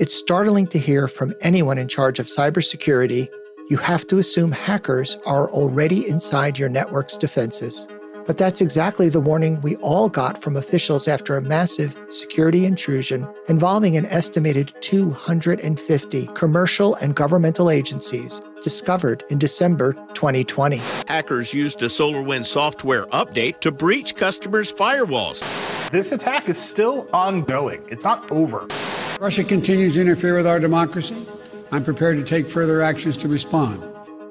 It's startling to hear from anyone in charge of cybersecurity you have to assume hackers are already inside your network's defenses. But that's exactly the warning we all got from officials after a massive security intrusion involving an estimated 250 commercial and governmental agencies discovered in December 2020. Hackers used a SolarWinds software update to breach customers' firewalls. This attack is still ongoing, it's not over. Russia continues to interfere with our democracy. I'm prepared to take further actions to respond.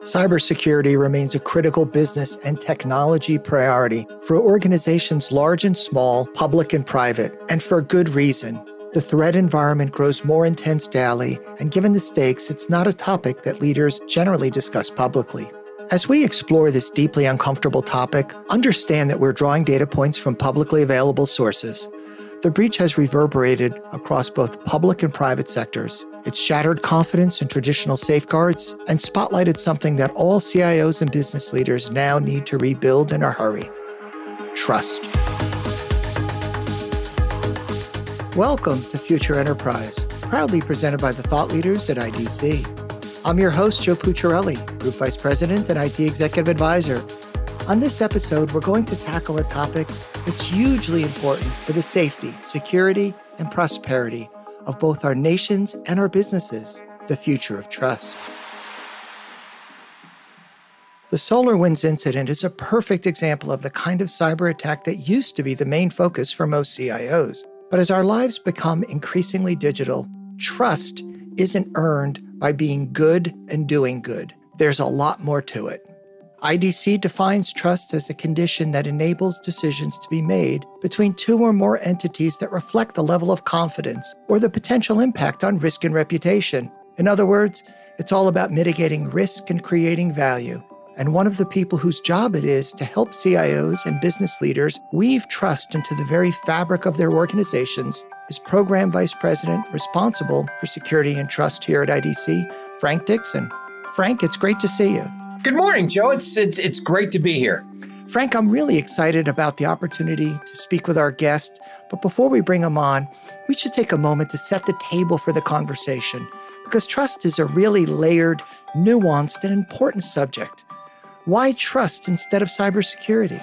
Cybersecurity remains a critical business and technology priority for organizations large and small, public and private, and for good reason. The threat environment grows more intense daily, and given the stakes, it's not a topic that leaders generally discuss publicly. As we explore this deeply uncomfortable topic, understand that we're drawing data points from publicly available sources. The breach has reverberated across both public and private sectors. It's shattered confidence in traditional safeguards and spotlighted something that all CIOs and business leaders now need to rebuild in a hurry trust. Welcome to Future Enterprise, proudly presented by the thought leaders at IDC. I'm your host, Joe Pucciarelli, Group Vice President and IT Executive Advisor on this episode, we're going to tackle a topic that's hugely important for the safety, security, and prosperity of both our nations and our businesses the future of trust. The SolarWinds incident is a perfect example of the kind of cyber attack that used to be the main focus for most CIOs. But as our lives become increasingly digital, trust isn't earned by being good and doing good. There's a lot more to it. IDC defines trust as a condition that enables decisions to be made between two or more entities that reflect the level of confidence or the potential impact on risk and reputation. In other words, it's all about mitigating risk and creating value. And one of the people whose job it is to help CIOs and business leaders weave trust into the very fabric of their organizations is Program Vice President responsible for security and trust here at IDC, Frank Dixon. Frank, it's great to see you. Good morning, Joe. It's, it's, it's great to be here. Frank, I'm really excited about the opportunity to speak with our guest. But before we bring him on, we should take a moment to set the table for the conversation because trust is a really layered, nuanced, and important subject. Why trust instead of cybersecurity?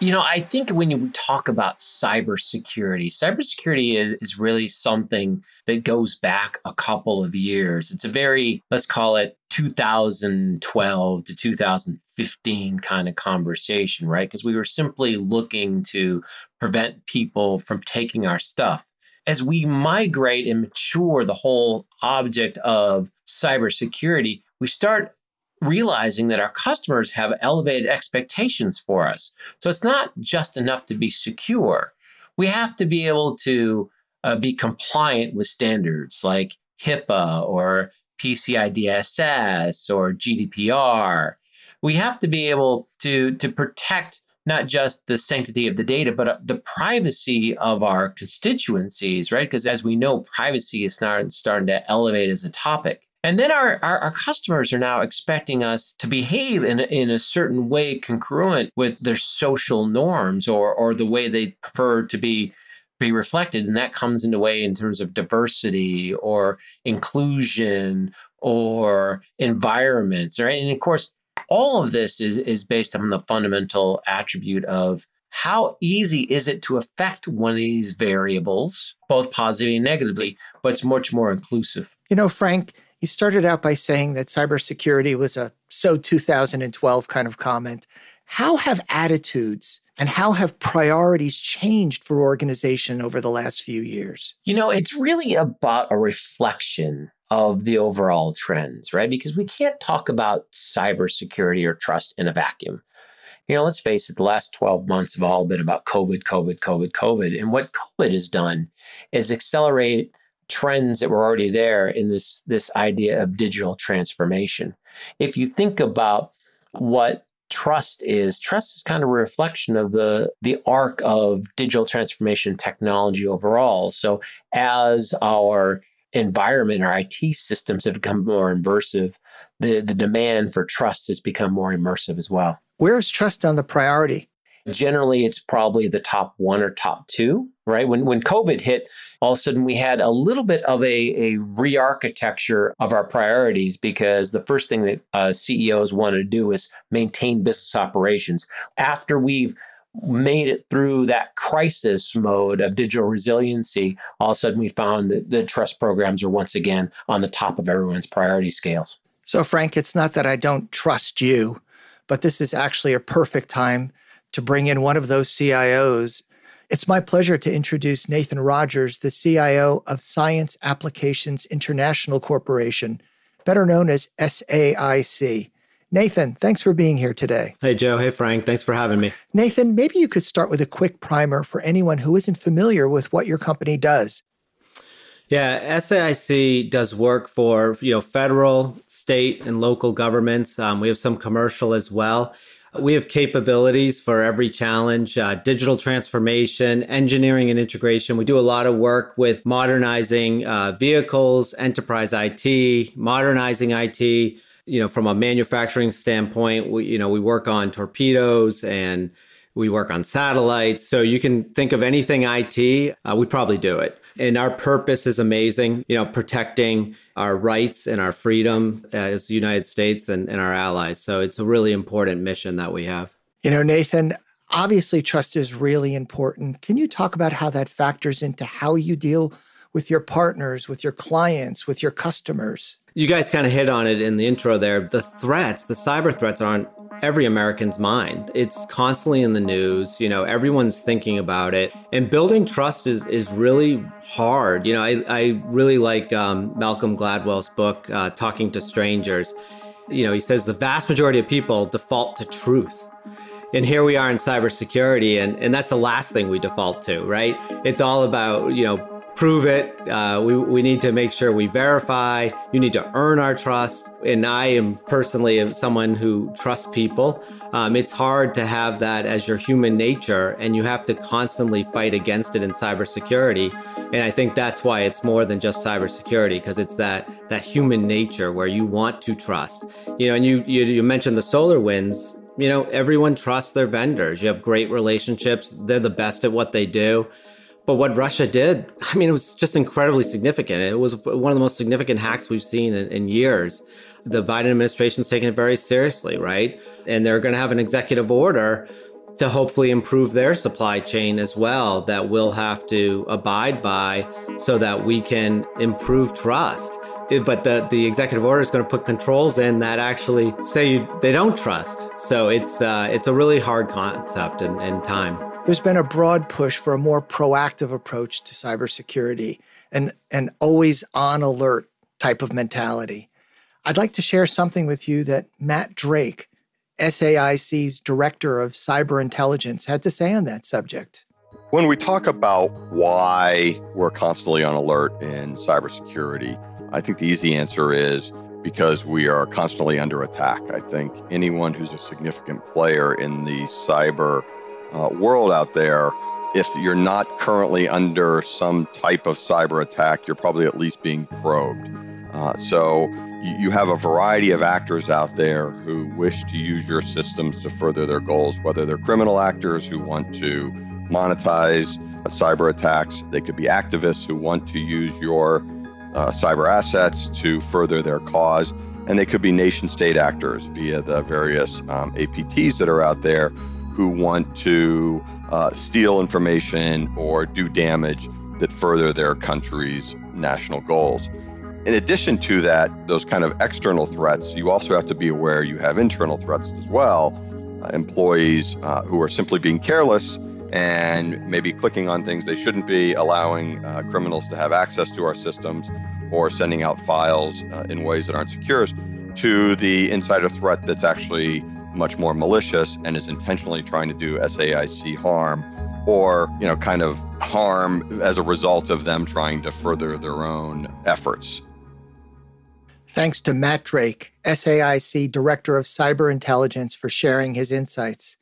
You know, I think when you talk about cybersecurity, cybersecurity is, is really something that goes back a couple of years. It's a very, let's call it 2012 to 2015 kind of conversation, right? Because we were simply looking to prevent people from taking our stuff. As we migrate and mature the whole object of cybersecurity, we start realizing that our customers have elevated expectations for us. So it's not just enough to be secure. We have to be able to uh, be compliant with standards like HIPAA or PCI DSS or GDPR. We have to be able to, to protect not just the sanctity of the data, but uh, the privacy of our constituencies, right? Because as we know, privacy is starting, starting to elevate as a topic. And then our, our, our, customers are now expecting us to behave in a, in a certain way congruent with their social norms or, or the way they prefer to be be reflected. And that comes into way in terms of diversity or inclusion or environments, right? And of course, all of this is, is based on the fundamental attribute of how easy is it to affect one of these variables, both positively and negatively, but it's much more inclusive. You know, Frank, you started out by saying that cybersecurity was a so 2012 kind of comment. How have attitudes and how have priorities changed for organization over the last few years? You know, it's really about a reflection of the overall trends, right? Because we can't talk about cybersecurity or trust in a vacuum. You know, let's face it, the last 12 months have all been about COVID, COVID, COVID, COVID. And what COVID has done is accelerate trends that were already there in this this idea of digital transformation. If you think about what trust is, trust is kind of a reflection of the the arc of digital transformation technology overall. So as our environment, our IT systems have become more immersive, the, the demand for trust has become more immersive as well. Where is trust on the priority? Generally, it's probably the top one or top two, right? When, when COVID hit, all of a sudden we had a little bit of a, a re architecture of our priorities because the first thing that uh, CEOs wanted to do is maintain business operations. After we've made it through that crisis mode of digital resiliency, all of a sudden we found that the trust programs are once again on the top of everyone's priority scales. So, Frank, it's not that I don't trust you, but this is actually a perfect time to bring in one of those CIOs. It's my pleasure to introduce Nathan Rogers, the CIO of Science Applications International Corporation, better known as SAIC. Nathan, thanks for being here today. Hey, Joe. Hey, Frank. Thanks for having me. Nathan, maybe you could start with a quick primer for anyone who isn't familiar with what your company does. Yeah, SAIC does work for you know federal, state, and local governments. Um, we have some commercial as well. We have capabilities for every challenge uh, digital transformation, engineering, and integration. We do a lot of work with modernizing uh, vehicles, enterprise IT, modernizing IT, you know, from a manufacturing standpoint, we, you know, we work on torpedoes and we work on satellites. So you can think of anything IT, uh, we probably do it. And our purpose is amazing, you know, protecting our rights and our freedom as the United States and, and our allies. So it's a really important mission that we have. You know, Nathan, obviously trust is really important. Can you talk about how that factors into how you deal with your partners, with your clients, with your customers? You guys kind of hit on it in the intro there. The threats, the cyber threats are on every American's mind. It's constantly in the news. You know, everyone's thinking about it. And building trust is is really hard. You know, I, I really like um, Malcolm Gladwell's book, uh, Talking to Strangers. You know, he says the vast majority of people default to truth. And here we are in cybersecurity, and, and that's the last thing we default to, right? It's all about, you know, prove it. Uh, we, we need to make sure we verify. You need to earn our trust. And I am personally someone who trusts people. Um, it's hard to have that as your human nature, and you have to constantly fight against it in cybersecurity. And I think that's why it's more than just cybersecurity, because it's that that human nature where you want to trust. You know, and you you, you mentioned the SolarWinds You know, everyone trusts their vendors. You have great relationships. They're the best at what they do. But what Russia did, I mean, it was just incredibly significant. It was one of the most significant hacks we've seen in, in years. The Biden administration's taking it very seriously, right? And they're going to have an executive order to hopefully improve their supply chain as well that we'll have to abide by so that we can improve trust. But the, the executive order is going to put controls in that actually say you, they don't trust. So it's uh, it's a really hard concept and, and time there's been a broad push for a more proactive approach to cybersecurity and an always on alert type of mentality. I'd like to share something with you that Matt Drake, SAIC's Director of Cyber Intelligence, had to say on that subject. When we talk about why we're constantly on alert in cybersecurity, I think the easy answer is because we are constantly under attack. I think anyone who's a significant player in the cyber uh, world out there, if you're not currently under some type of cyber attack, you're probably at least being probed. Uh, so you, have a variety of actors out there who wish to use your systems to further their goals, whether they're criminal actors who want to monetize cyber attacks, they could be activists who want to use your uh, cyber assets to further their cause, and they could be nation state actors via the various um, APTs that are out there who want to uh, steal information or do damage that further their country's national goals. In addition to that, those kind of external threats, you also have to be aware you have internal threats as well. Uh, employees uh, who are simply being careless and maybe clicking on things they shouldn't be, allowing uh, criminals to have access to our systems, or sending out files uh, in ways that aren't secure, to the insider threat that's actually much more malicious and is intentionally trying to do SAIC harm or, you know, kind of harm as a result of them trying to further their own efforts. Thanks to Matt Drake, SAIC Director of Cyber Intelligence, for sharing his insights.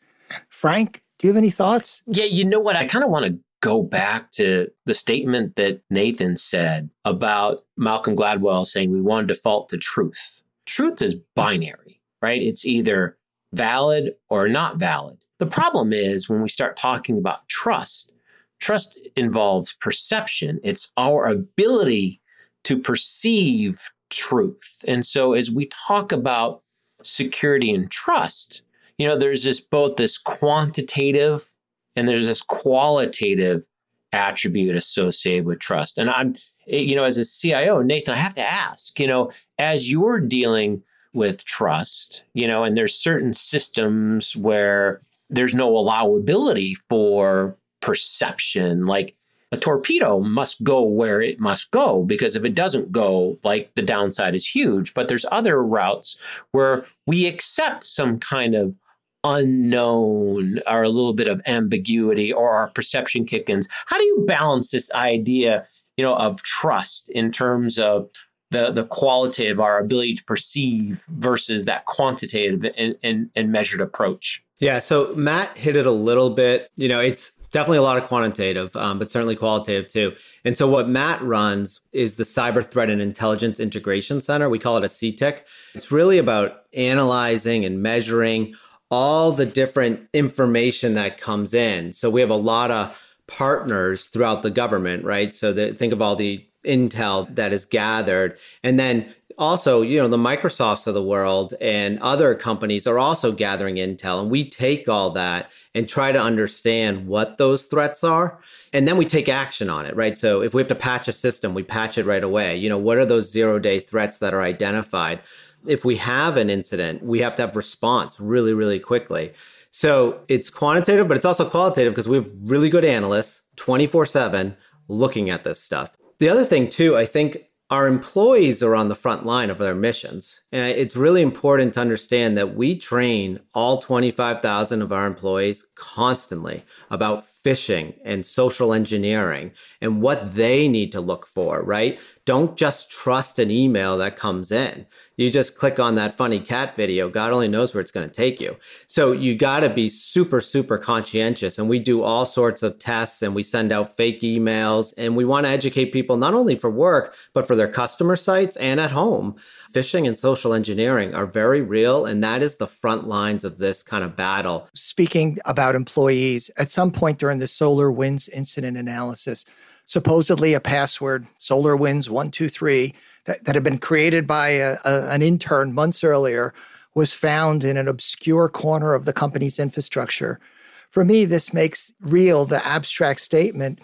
Frank, do you have any thoughts? Yeah, you know what? I kind of want to go back to the statement that Nathan said about Malcolm Gladwell saying we want to default to truth. Truth is binary, right? It's either valid or not valid. The problem is when we start talking about trust, trust involves perception. It's our ability to perceive truth. And so as we talk about security and trust, you know, there's this both this quantitative and there's this qualitative attribute associated with trust. And I'm, you know, as a CIO, Nathan, I have to ask, you know, as you're dealing with trust, you know, and there's certain systems where there's no allowability for perception, like a torpedo must go where it must go because if it doesn't go, like the downside is huge. But there's other routes where we accept some kind of unknown or a little bit of ambiguity or our perception kick-ins. How do you balance this idea, you know, of trust in terms of the the qualitative, our ability to perceive versus that quantitative and, and, and measured approach? Yeah, so Matt hit it a little bit. You know, it's definitely a lot of quantitative, um, but certainly qualitative too. And so what Matt runs is the Cyber Threat and Intelligence Integration Center. We call it a CTIC. It's really about analyzing and measuring all the different information that comes in. So we have a lot of partners throughout the government, right? So that think of all the intel that is gathered and then also, you know, the Microsofts of the world and other companies are also gathering intel and we take all that and try to understand what those threats are and then we take action on it, right? So if we have to patch a system, we patch it right away. You know, what are those zero day threats that are identified? if we have an incident, we have to have response really, really quickly. So it's quantitative, but it's also qualitative because we have really good analysts 24 7 looking at this stuff. The other thing, too, I think our employees are on the front line of their missions. And it's really important to understand that we train all 25,000 of our employees constantly about phishing and social engineering and what they need to look for, right? Don't just trust an email that comes in you just click on that funny cat video. God only knows where it's going to take you. So you got to be super, super conscientious. And we do all sorts of tests and we send out fake emails and we want to educate people not only for work, but for their customer sites and at home. Phishing and social engineering are very real. And that is the front lines of this kind of battle. Speaking about employees, at some point during the SolarWinds incident analysis, supposedly a password, SolarWinds123, that, that had been created by a, a, an intern months earlier was found in an obscure corner of the company's infrastructure. For me, this makes real the abstract statement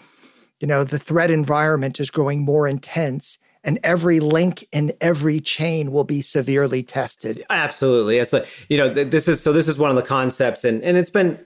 you know, the threat environment is growing more intense and every link in every chain will be severely tested. Absolutely. It's like, you know, this is so this is one of the concepts and and it's been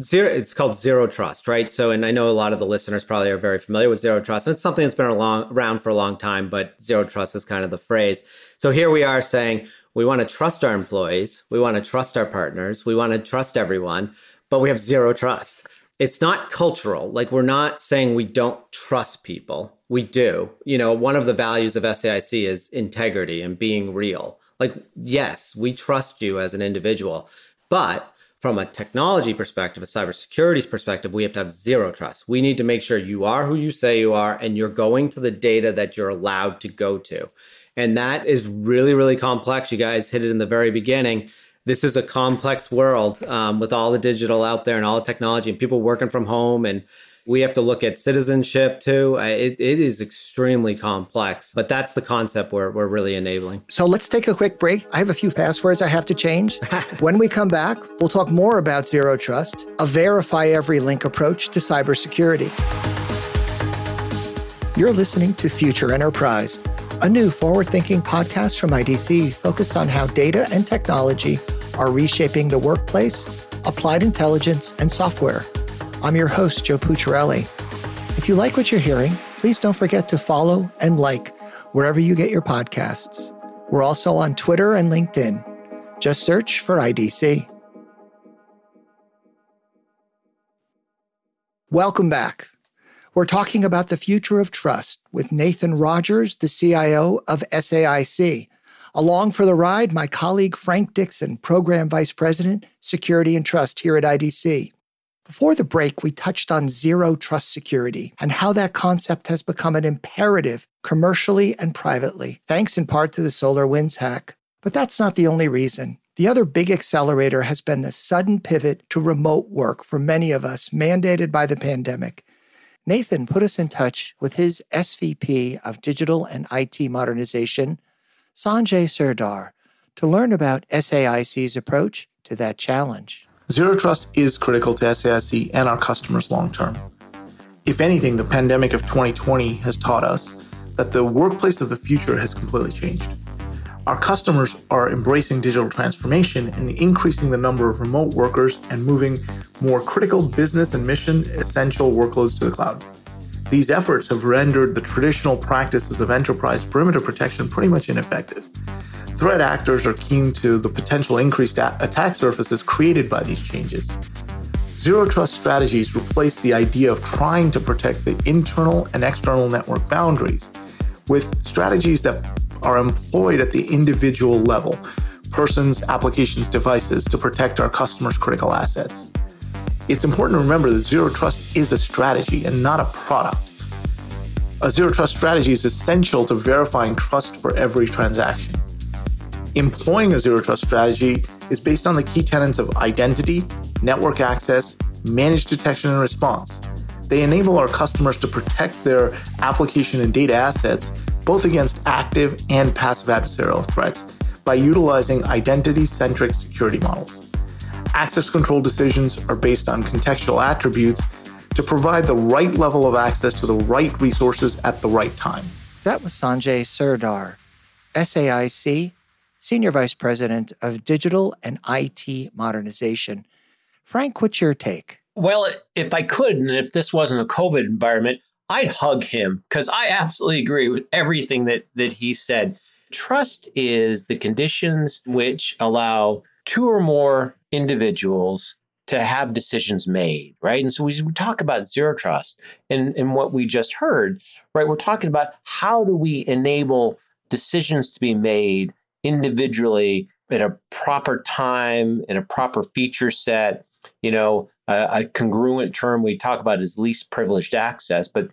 zero it's called zero trust right? So and i know a lot of the listeners probably are very familiar with zero trust and it's something that's been long, around for a long time but zero trust is kind of the phrase. So here we are saying we want to trust our employees we want to trust our partners we want to trust everyone but we have zero trust. It's not cultural. Like we're not saying we don't trust people we do you know one of the values of saic is integrity and being real like yes we trust you as an individual but from a technology perspective, a cybersecurity perspective, we have to have zero trust. We need to make sure you are who you say you are and you're going to the data that you're allowed to go to. And that is really, really complex. You guys hit it in the very beginning. This is a complex world um, with all the digital out there and all the technology and people working from home and we have to look at citizenship too. It, it is extremely complex, but that's the concept we're, we're really enabling. So let's take a quick break. I have a few passwords I have to change. when we come back, we'll talk more about zero trust, a verify every link approach to cybersecurity. You're listening to Future Enterprise, a new forward thinking podcast from IDC focused on how data and technology are reshaping the workplace, applied intelligence, and software. I'm your host, Joe Pucciarelli. If you like what you're hearing, please don't forget to follow and like wherever you get your podcasts. We're also on Twitter and LinkedIn. Just search for IDC. Welcome back. We're talking about the future of trust with Nathan Rogers, the CIO of SAIC. Along for the ride, my colleague Frank Dixon, Program Vice President, Security and Trust here at IDC. Before the break, we touched on zero trust security and how that concept has become an imperative commercially and privately, thanks in part to the SolarWinds hack. But that's not the only reason. The other big accelerator has been the sudden pivot to remote work for many of us, mandated by the pandemic. Nathan put us in touch with his SVP of Digital and IT Modernization, Sanjay Serdar, to learn about SAIC's approach to that challenge. Zero trust is critical to SAIC and our customers long term. If anything, the pandemic of 2020 has taught us that the workplace of the future has completely changed. Our customers are embracing digital transformation and increasing the number of remote workers and moving more critical business and mission essential workloads to the cloud. These efforts have rendered the traditional practices of enterprise perimeter protection pretty much ineffective. Threat actors are keen to the potential increased attack surfaces created by these changes. Zero trust strategies replace the idea of trying to protect the internal and external network boundaries with strategies that are employed at the individual level persons, applications, devices to protect our customers' critical assets. It's important to remember that zero trust is a strategy and not a product. A zero trust strategy is essential to verifying trust for every transaction. Employing a zero trust strategy is based on the key tenets of identity, network access, managed detection and response. They enable our customers to protect their application and data assets both against active and passive adversarial threats by utilizing identity centric security models. Access control decisions are based on contextual attributes to provide the right level of access to the right resources at the right time. That was Sanjay Serdar, SAIC, Senior Vice President of Digital and IT Modernization. Frank, what's your take? Well, if I could, and if this wasn't a COVID environment, I'd hug him because I absolutely agree with everything that that he said. Trust is the conditions which allow two or more individuals to have decisions made, right? And so we, talk about zero trust and, and what we just heard, right? We're talking about how do we enable decisions to be made individually at a proper time, in a proper feature set, you know, a, a congruent term we talk about is least privileged access. But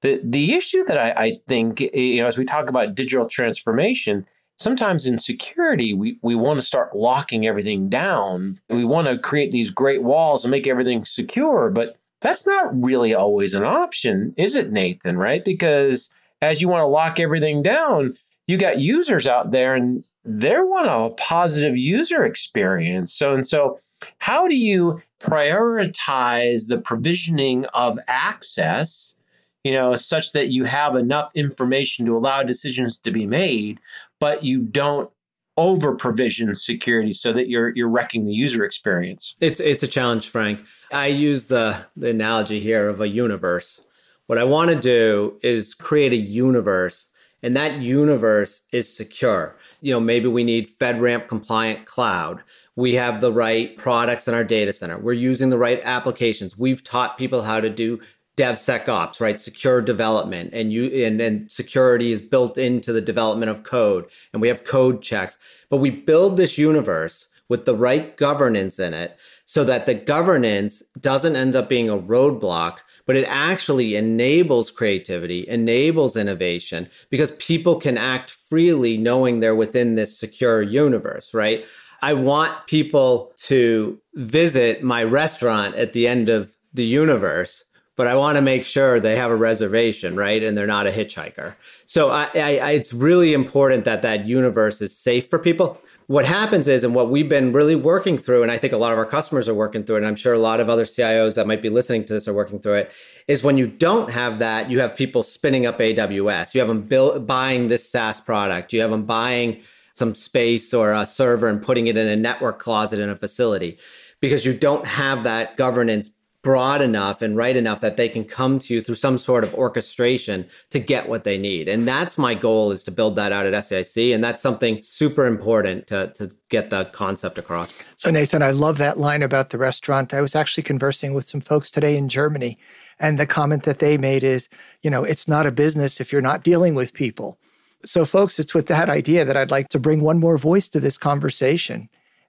the the issue that I, I think, you know, as we talk about digital transformation, sometimes in security we, we want to start locking everything down. We want to create these great walls and make everything secure, but that's not really always an option, is it, Nathan? Right? Because as you want to lock everything down, you got users out there and they want a positive user experience. So and so, how do you prioritize the provisioning of access, you know, such that you have enough information to allow decisions to be made, but you don't over provision security so that you're you're wrecking the user experience. It's it's a challenge, Frank. I use the the analogy here of a universe. What I want to do is create a universe and that universe is secure you know, maybe we need FedRAMP compliant cloud. We have the right products in our data center. We're using the right applications. We've taught people how to do DevSecOps, right? Secure development and you and, and security is built into the development of code and we have code checks. But we build this universe with the right governance in it so that the governance doesn't end up being a roadblock but it actually enables creativity, enables innovation because people can act freely knowing they're within this secure universe, right? I want people to visit my restaurant at the end of the universe, but I want to make sure they have a reservation, right? And they're not a hitchhiker. So I, I, it's really important that that universe is safe for people what happens is, and what we've been really working through, and I think a lot of our customers are working through it, and I'm sure a lot of other CIOs that might be listening to this are working through it, is when you don't have that, you have people spinning up AWS. You have them build, buying this SaaS product. You have them buying some space or a server and putting it in a network closet in a facility because you don't have that governance broad enough and right enough that they can come to you through some sort of orchestration to get what they need. And that's my goal is to build that out at SAIC. And that's something super important to, to get the concept across. So Nathan, I love that line about the restaurant. I was actually conversing with some folks today in Germany. And the comment that they made is, you know, it's not a business if you're not dealing with people. So, folks, it's with that idea that I'd like to bring one more voice to this conversation.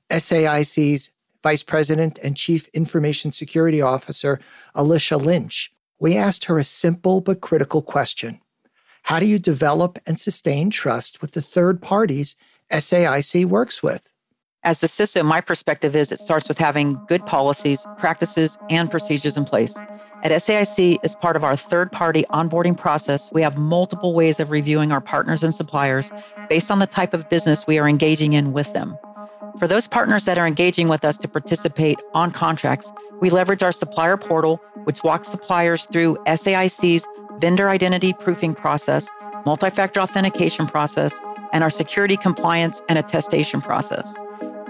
SAIC's Vice President and Chief Information Security Officer Alicia Lynch, we asked her a simple but critical question How do you develop and sustain trust with the third parties SAIC works with? As the CISO, my perspective is it starts with having good policies, practices, and procedures in place. At SAIC, as part of our third party onboarding process, we have multiple ways of reviewing our partners and suppliers based on the type of business we are engaging in with them. For those partners that are engaging with us to participate on contracts, we leverage our supplier portal, which walks suppliers through SAIC's vendor identity proofing process, multi factor authentication process, and our security compliance and attestation process.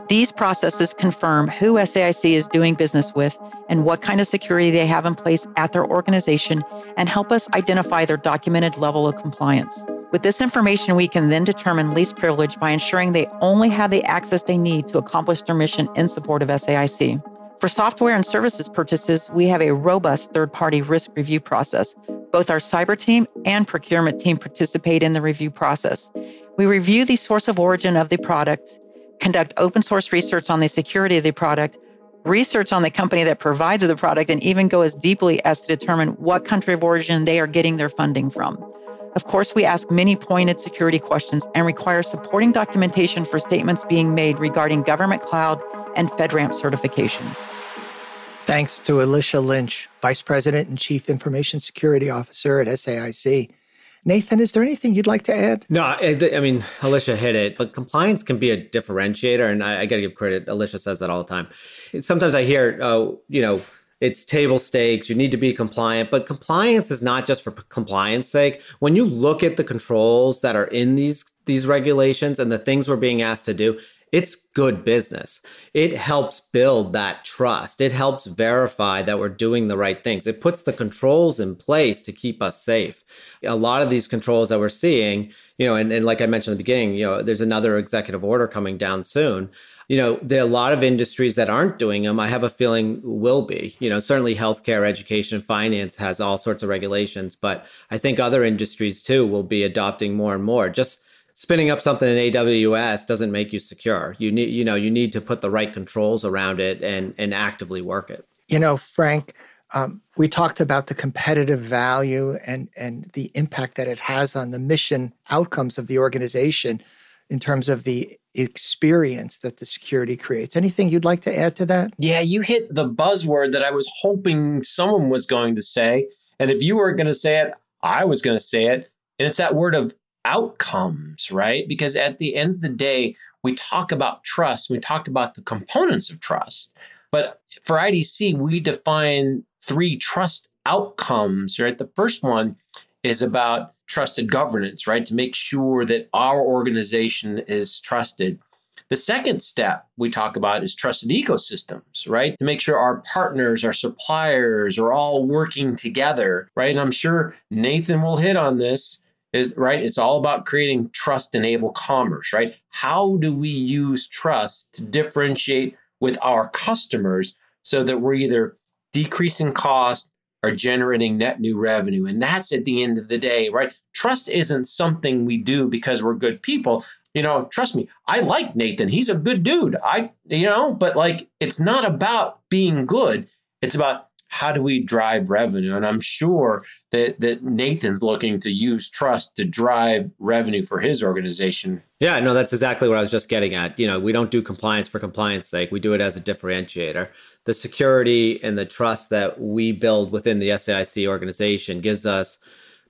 These processes confirm who SAIC is doing business with and what kind of security they have in place at their organization and help us identify their documented level of compliance. With this information, we can then determine least privilege by ensuring they only have the access they need to accomplish their mission in support of SAIC. For software and services purchases, we have a robust third party risk review process. Both our cyber team and procurement team participate in the review process. We review the source of origin of the product, conduct open source research on the security of the product, research on the company that provides the product, and even go as deeply as to determine what country of origin they are getting their funding from. Of course, we ask many pointed security questions and require supporting documentation for statements being made regarding government cloud and FedRAMP certifications. Thanks to Alicia Lynch, Vice President and Chief Information Security Officer at SAIC. Nathan, is there anything you'd like to add? No, I, I mean, Alicia hit it, but compliance can be a differentiator. And I, I got to give credit. Alicia says that all the time. Sometimes I hear, oh, you know, it's table stakes. You need to be compliant, but compliance is not just for compliance sake. When you look at the controls that are in these these regulations and the things we're being asked to do, it's good business. It helps build that trust. It helps verify that we're doing the right things. It puts the controls in place to keep us safe. A lot of these controls that we're seeing, you know, and, and like I mentioned at the beginning, you know, there's another executive order coming down soon. You know, there are a lot of industries that aren't doing them. I have a feeling will be. You know, certainly healthcare, education, finance has all sorts of regulations, but I think other industries too will be adopting more and more. Just spinning up something in AWS doesn't make you secure. You need, you know, you need to put the right controls around it and and actively work it. You know, Frank, um, we talked about the competitive value and and the impact that it has on the mission outcomes of the organization in terms of the experience that the security creates. Anything you'd like to add to that? Yeah, you hit the buzzword that I was hoping someone was going to say. And if you were going to say it, I was going to say it. And it's that word of outcomes, right? Because at the end of the day, we talk about trust, we talked about the components of trust. But for IDC, we define three trust outcomes, right? The first one is about trusted governance, right? To make sure that our organization is trusted. The second step we talk about is trusted ecosystems, right? To make sure our partners, our suppliers are all working together, right? And I'm sure Nathan will hit on this is right it's all about creating trust enabled commerce right how do we use trust to differentiate with our customers so that we're either decreasing cost or generating net new revenue. And that's at the end of the day right? Trust isn't something we do because we're good people. You know trust me i like nathan. He's a good dude. I you know but like it's not about being good. It's about how do we drive revenue? And I'm sure that that Nathan's looking to use trust to drive revenue for his organization. Yeah, no, that's exactly what I was just getting at. You know, we don't do compliance for compliance sake. We do it as a differentiator. The security and the trust that we build within the SAIC organization gives us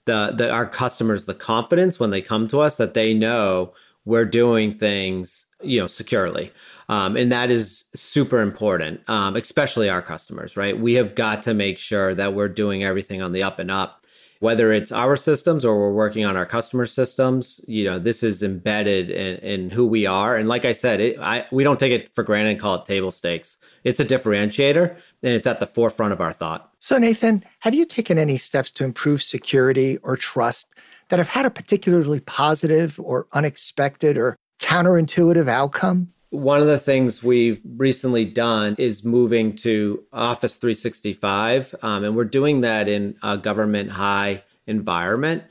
the, the our customers the confidence when they come to us that they know we're doing things you know securely. Um, and that is super important um, especially our customers right? We have got to make sure that we're doing everything on the up and up whether it's our systems or we're working on our customer systems you know this is embedded in, in who we are. And like i said it, I, we don't take it for granted and call it table stakes. It's a differentiator and it's at the forefront of our thought. So nathan have you taken any steps to improve security or trust that have had a particularly positive or unexpected or counterintuitive outcome? One of the things we've recently done is moving to Office 365, um, and we're doing that in a government high environment.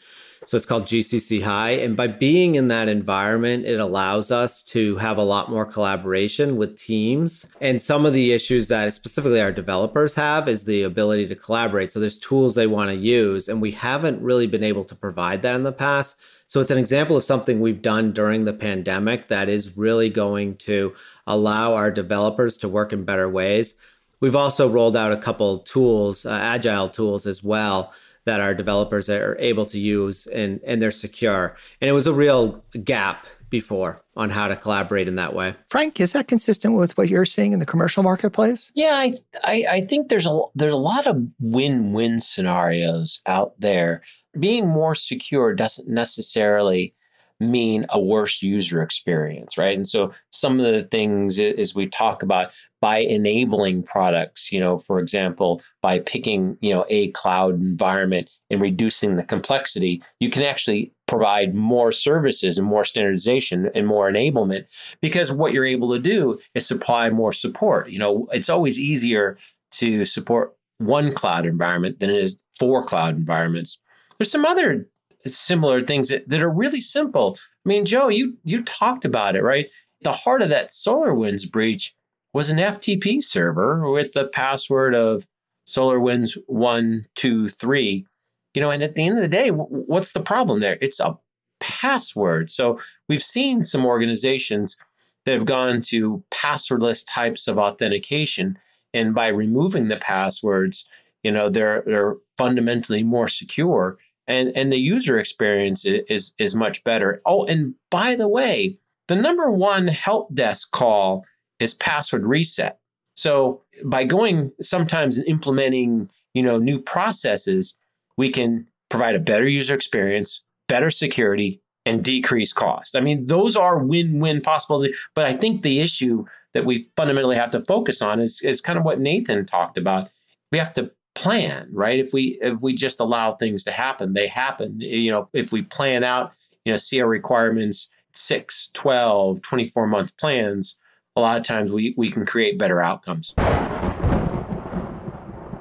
So it's called GCC High. And by being in that environment, it allows us to have a lot more collaboration with teams. And some of the issues that specifically our developers have is the ability to collaborate. So there's tools they want to use, and we haven't really been able to provide that in the past. So it's an example of something we've done during the pandemic that is really going to allow our developers to work in better ways. We've also rolled out a couple tools, uh, agile tools as well that our developers are able to use and and they're secure. And it was a real gap before on how to collaborate in that way. Frank, is that consistent with what you're seeing in the commercial marketplace? Yeah, I I, I think there's a there's a lot of win-win scenarios out there. Being more secure doesn't necessarily mean a worse user experience, right? And so some of the things as we talk about by enabling products, you know, for example, by picking, you know, a cloud environment and reducing the complexity, you can actually provide more services and more standardization and more enablement because what you're able to do is supply more support. You know, it's always easier to support one cloud environment than it is four cloud environments. There's some other similar things that, that are really simple. I mean, Joe, you you talked about it, right? The heart of that SolarWinds breach was an FTP server with the password of SolarWinds one two three. You know, and at the end of the day, what's the problem there? It's a password. So we've seen some organizations that have gone to passwordless types of authentication, and by removing the passwords, you know, they're they're fundamentally more secure and and the user experience is is much better. Oh, and by the way, the number one help desk call is password reset. So by going sometimes and implementing, you know, new processes, we can provide a better user experience, better security, and decrease cost. I mean, those are win-win possibilities. But I think the issue that we fundamentally have to focus on is, is kind of what Nathan talked about. We have to plan, right? If we if we just allow things to happen, they happen. You know, if we plan out, you know, see our requirements 6, 12, 24 month plans, a lot of times we, we can create better outcomes.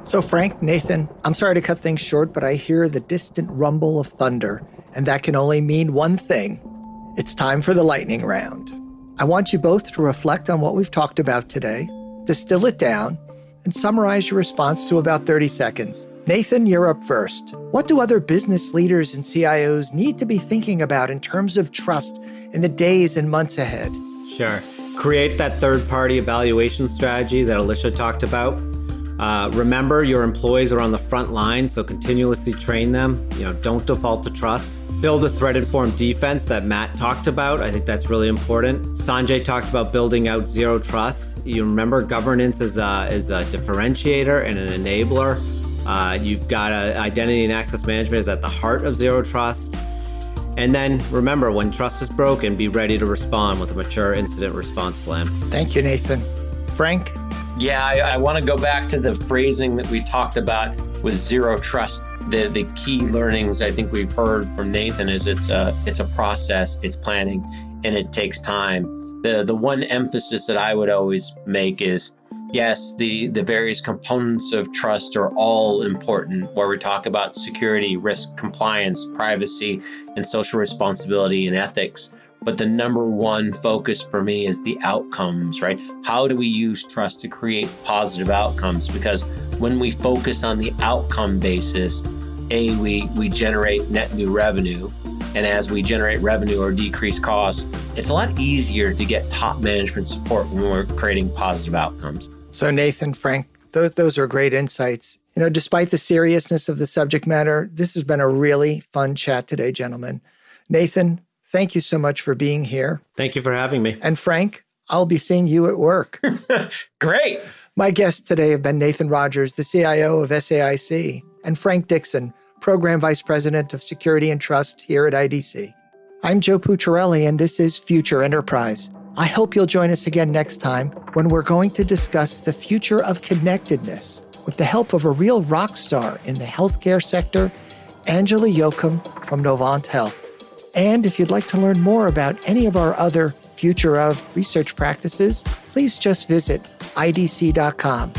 So, Frank, Nathan, I'm sorry to cut things short, but I hear the distant rumble of thunder, and that can only mean one thing it's time for the lightning round. I want you both to reflect on what we've talked about today, distill it down, and summarize your response to about 30 seconds. Nathan, you're up first. What do other business leaders and CIOs need to be thinking about in terms of trust in the days and months ahead? Sure. Create that third party evaluation strategy that Alicia talked about. Uh, remember, your employees are on the front line, so continuously train them. You know, don't default to trust build a threat informed defense that Matt talked about. I think that's really important. Sanjay talked about building out zero trust. You remember governance is a, is a differentiator and an enabler. Uh, you've got a, identity and access management is at the heart of zero trust. And then remember, when trust is broken, be ready to respond with a mature incident response plan. Thank you, Nathan. Frank? Yeah, I, I want to go back to the phrasing that we talked about with zero trust the the key learnings I think we've heard from Nathan is it's a it's a process, it's planning, and it takes time. The the one emphasis that I would always make is yes, the the various components of trust are all important where we talk about security, risk compliance, privacy, and social responsibility and ethics. But the number one focus for me is the outcomes, right? How do we use trust to create positive outcomes? Because when we focus on the outcome basis, A, we, we generate net new revenue. And as we generate revenue or decrease costs, it's a lot easier to get top management support when we're creating positive outcomes. So, Nathan, Frank, those, those are great insights. You know, despite the seriousness of the subject matter, this has been a really fun chat today, gentlemen. Nathan, thank you so much for being here. Thank you for having me. And Frank, I'll be seeing you at work. Great. My guests today have been Nathan Rogers, the CIO of SAIC, and Frank Dixon, Program Vice President of Security and Trust here at IDC. I'm Joe Pucciarelli, and this is Future Enterprise. I hope you'll join us again next time when we're going to discuss the future of connectedness with the help of a real rock star in the healthcare sector, Angela Yochem from Novant Health. And if you'd like to learn more about any of our other future of research practices, please just visit idc.com.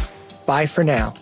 Bye for now.